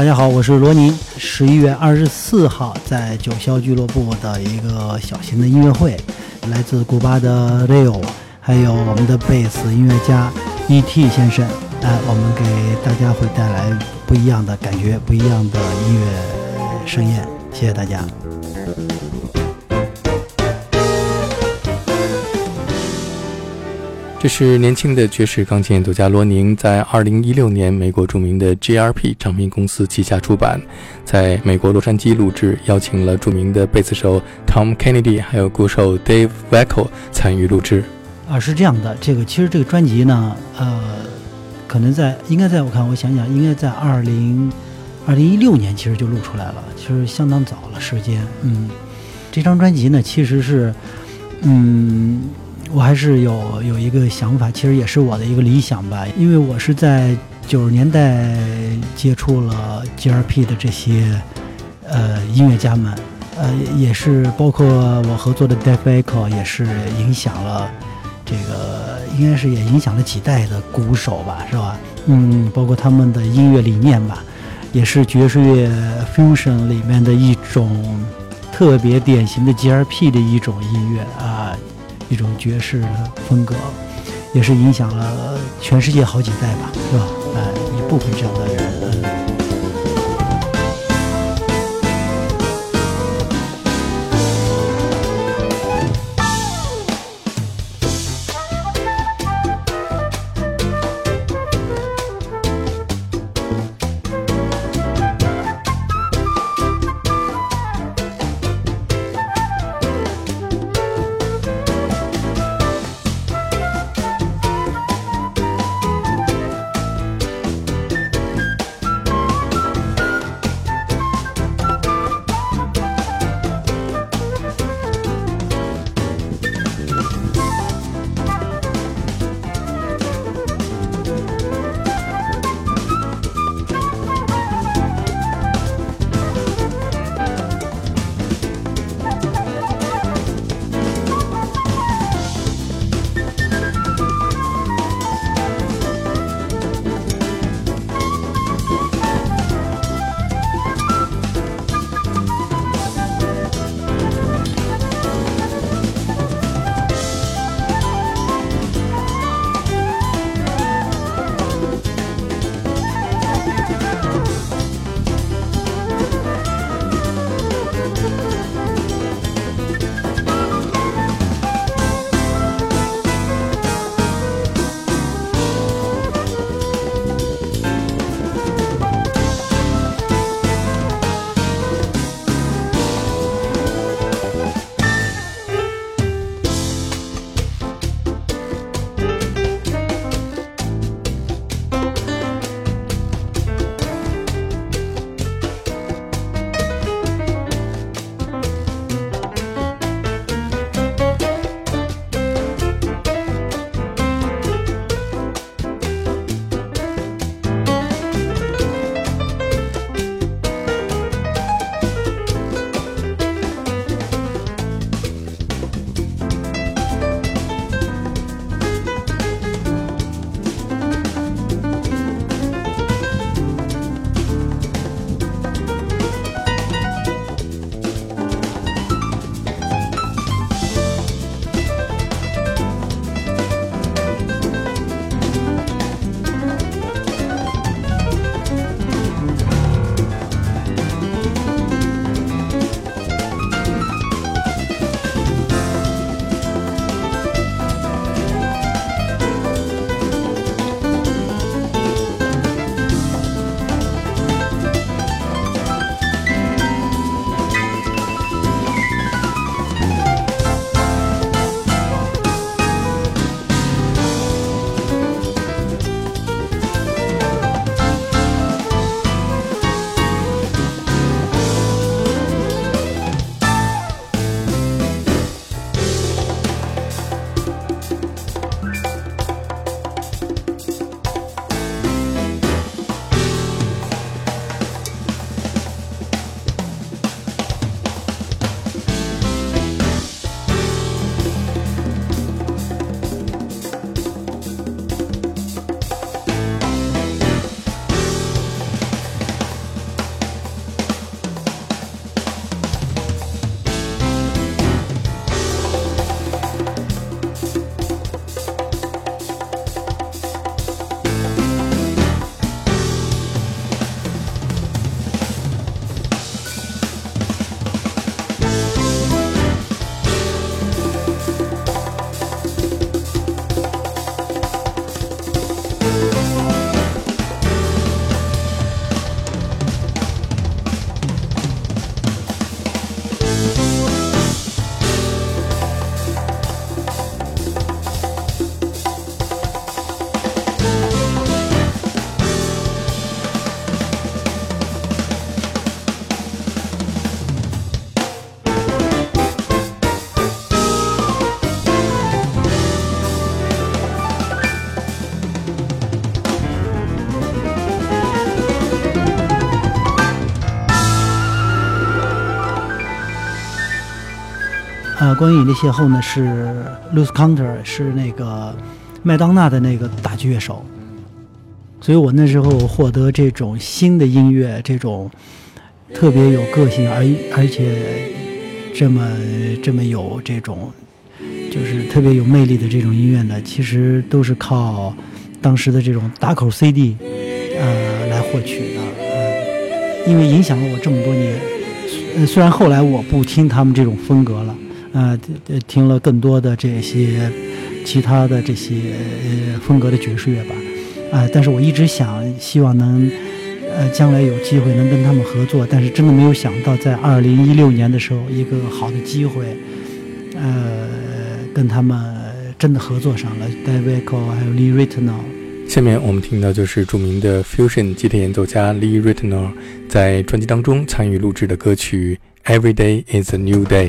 大家好，我是罗宁。十一月二十四号在九霄俱乐部的一个小型的音乐会，来自古巴的 Leo，还有我们的贝斯音乐家 E.T 先生，哎，我们给大家会带来不一样的感觉，不一样的音乐盛宴。谢谢大家。这是年轻的爵士钢琴演奏家罗宁在2016年美国著名的 GRP 唱片公司旗下出版，在美国洛杉矶录制，邀请了著名的贝斯手 Tom Kennedy 还有鼓手 Dave Weckl 参与录制。啊，是这样的，这个其实这个专辑呢，呃，可能在应该在我看我想想，应该在20 2016年其实就录出来了，其实相当早了时间。嗯，这张专辑呢，其实是，嗯。我还是有有一个想法，其实也是我的一个理想吧。因为我是在九十年代接触了 GRP 的这些呃音乐家们，呃，也是包括我合作的 Dave Echo，也是影响了这个，应该是也影响了几代的鼓手吧，是吧？嗯，包括他们的音乐理念吧，也是爵士乐 fusion 里面的一种特别典型的 GRP 的一种音乐啊。一种爵士的风格，也是影响了全世界好几代吧，是吧？哎，一部分这样的人。关于引力邂逅呢是 Louis Counter 是那个麦当娜的那个打击乐手，所以我那时候获得这种新的音乐，这种特别有个性，而而且这么这么有这种就是特别有魅力的这种音乐呢，其实都是靠当时的这种打口 CD 呃来获取的，呃，因为影响了我这么多年。呃，虽然后来我不听他们这种风格了。呃，听了更多的这些其他的这些呃风格的爵士乐吧，啊，但是我一直想希望能呃将来有机会能跟他们合作，但是真的没有想到在二零一六年的时候一个好的机会，呃，跟他们真的合作上了，David Cole 还有 Lee Ritenour。下面我们听到就是著名的 fusion 吉他演奏家 Lee Ritenour 在专辑当中参与录制的歌曲《Every Day Is a New Day》。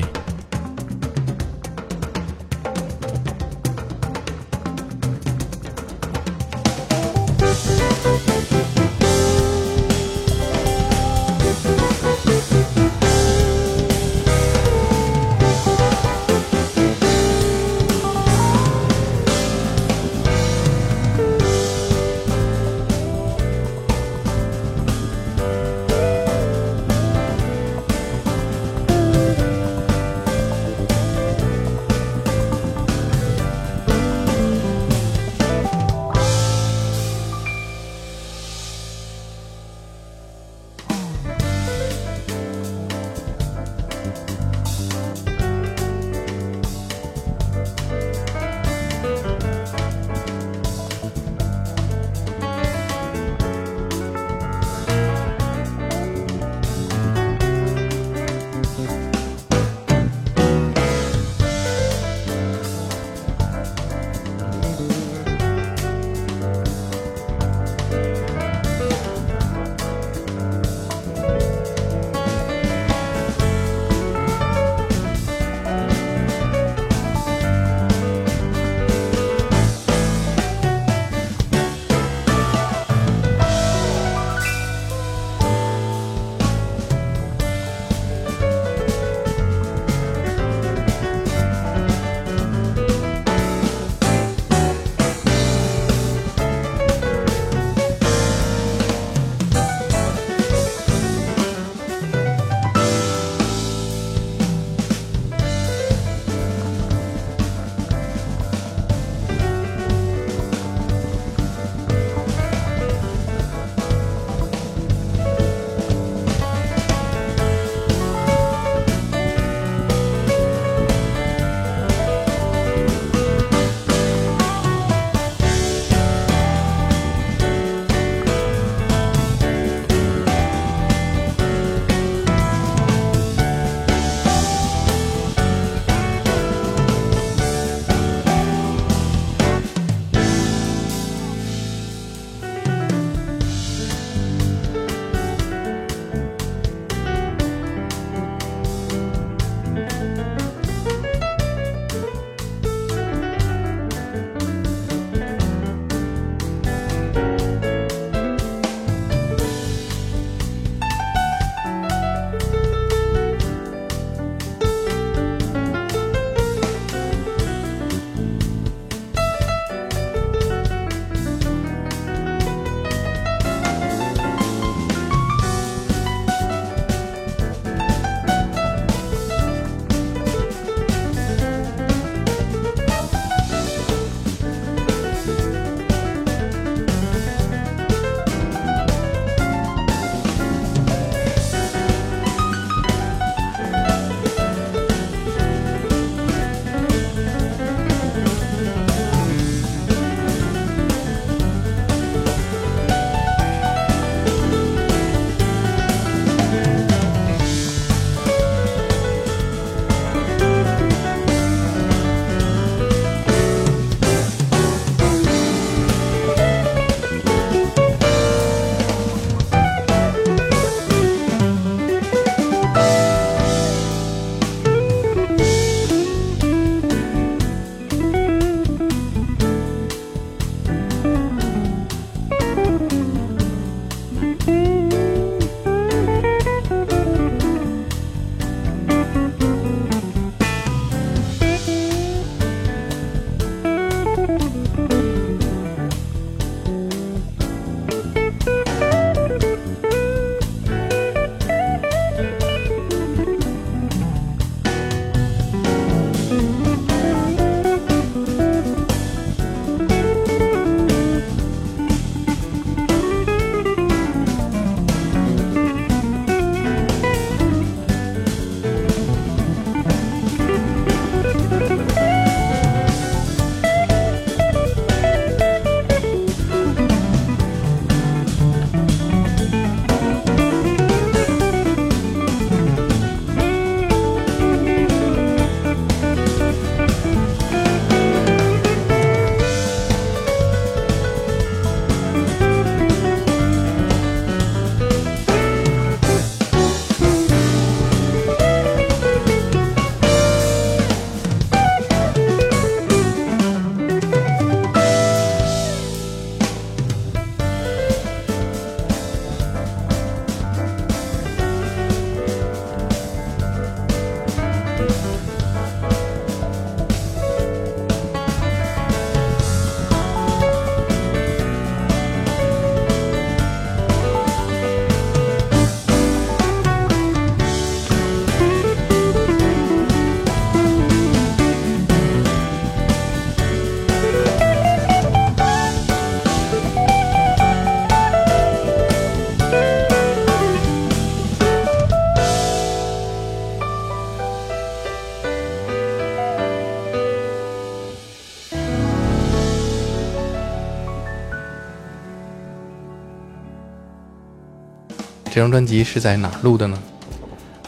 这张专辑是在哪儿录的呢？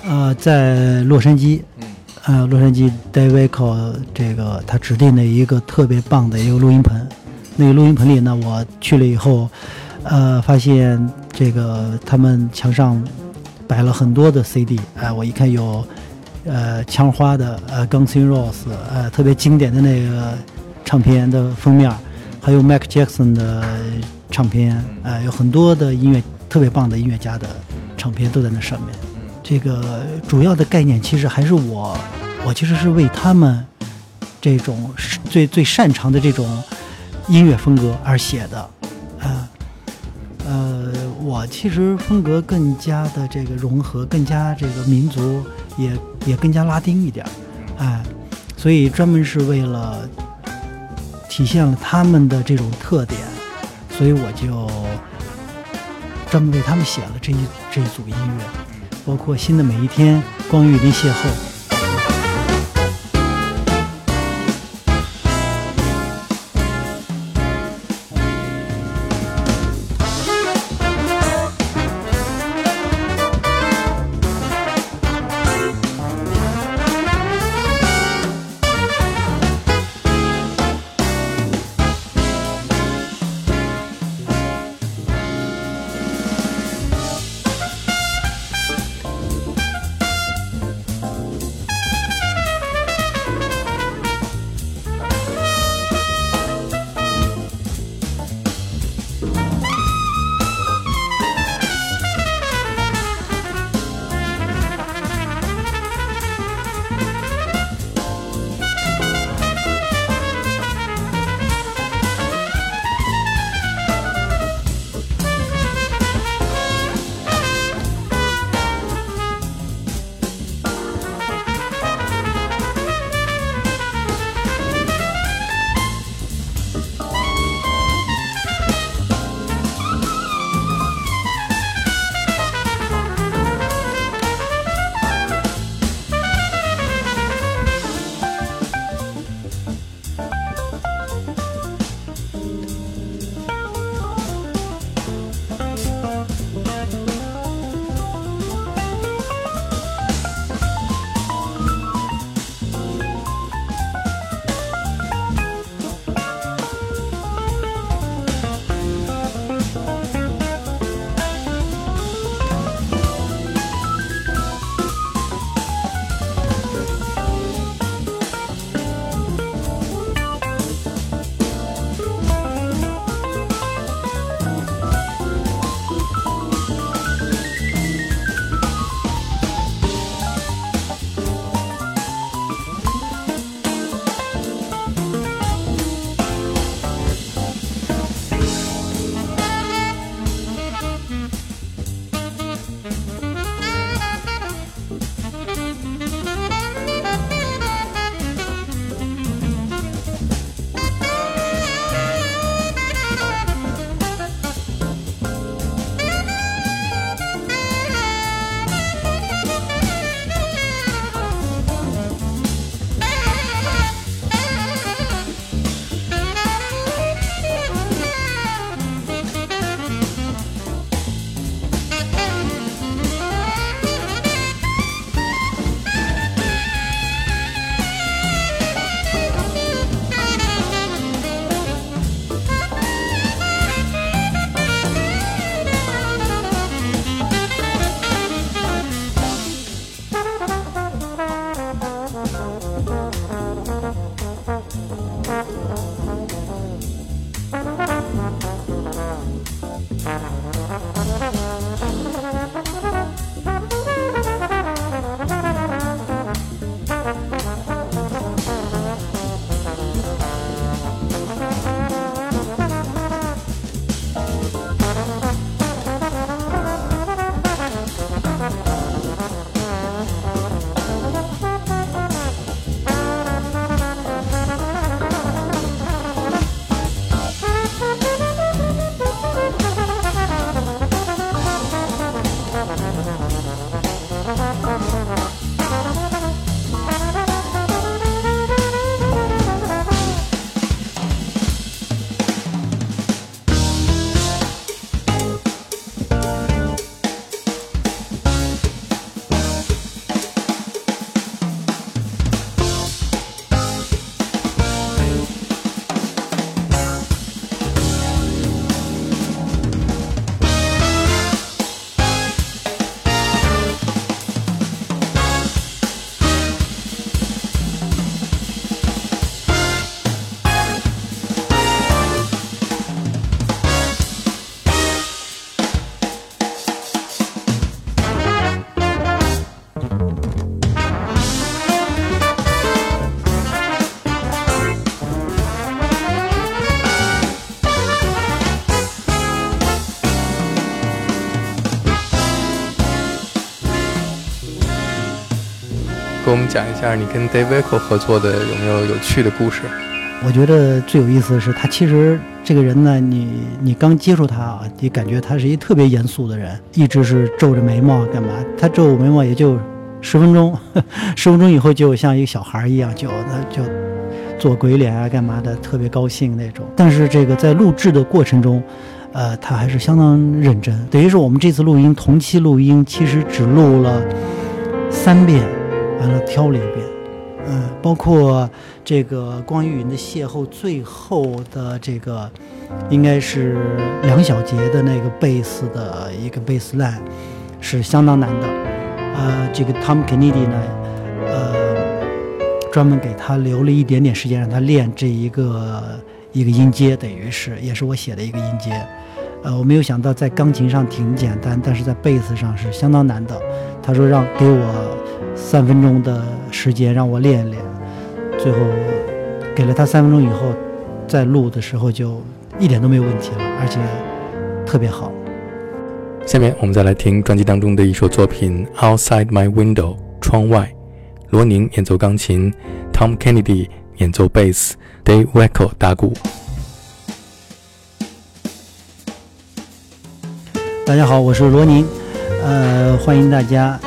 呃，在洛杉矶，嗯，呃，洛杉矶 David Co 这个他指定的一个特别棒的一个录音棚。那个录音棚里呢，我去了以后，呃，发现这个他们墙上摆了很多的 CD，哎、我一看有呃枪花的呃 Guns N' Roses，呃特别经典的那个唱片的封面，还有 Michael Jackson 的唱片，呃，有很多的音乐特别棒的音乐家的唱片都在那上面。这个主要的概念其实还是我，我其实是为他们这种最最擅长的这种音乐风格而写的，啊，呃，我其实风格更加的这个融合，更加这个民族，也也更加拉丁一点儿，哎，所以专门是为了体现了他们的这种特点，所以我就专门为他们写了这一这一组音乐。包括新的每一天、光与离邂逅。Mm-hmm. 给我们讲一下你跟 Dave Eco 合作的有没有有趣的故事？我觉得最有意思的是，他其实这个人呢，你你刚接触他啊，你感觉他是一特别严肃的人，一直是皱着眉毛干嘛？他皱眉毛也就十分钟，十分钟以后就像一个小孩一样，就他就做鬼脸啊干嘛的，特别高兴那种。但是这个在录制的过程中，呃，他还是相当认真。等于是我们这次录音同期录音，其实只录了三遍，完了挑了一遍。嗯，包括这个光与云的邂逅，最后的这个应该是梁小杰的那个贝斯的一个贝斯 line 是相当难的。呃，这个 Tom Kennedy 呢，呃，专门给他留了一点点时间让他练这一个一个音阶，等于是也是我写的一个音阶。呃，我没有想到在钢琴上挺简单，但是在贝斯上是相当难的。他说让给我三分钟的时间让我练一练，最后给了他三分钟以后，在录的时候就一点都没有问题了，而且特别好。下面我们再来听专辑当中的一首作品《Outside My Window》窗外，罗宁演奏钢琴，Tom Kennedy 演奏贝斯，Dave Weckl 打鼓。大家好，我是罗宁，呃，欢迎大家，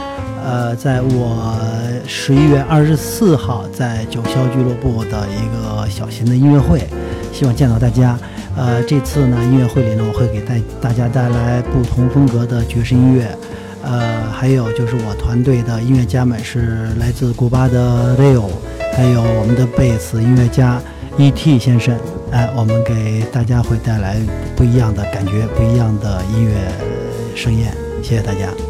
呃，在我十一月二十四号在九霄俱乐部的一个小型的音乐会，希望见到大家。呃，这次呢，音乐会里呢，我会给带大家带来不同风格的爵士音乐，呃，还有就是我团队的音乐家们是来自古巴的 Leo，还有我们的贝斯音乐家 E.T 先生，哎，我们给大家会带来不一样的感觉，不一样的音乐盛宴，谢谢大家。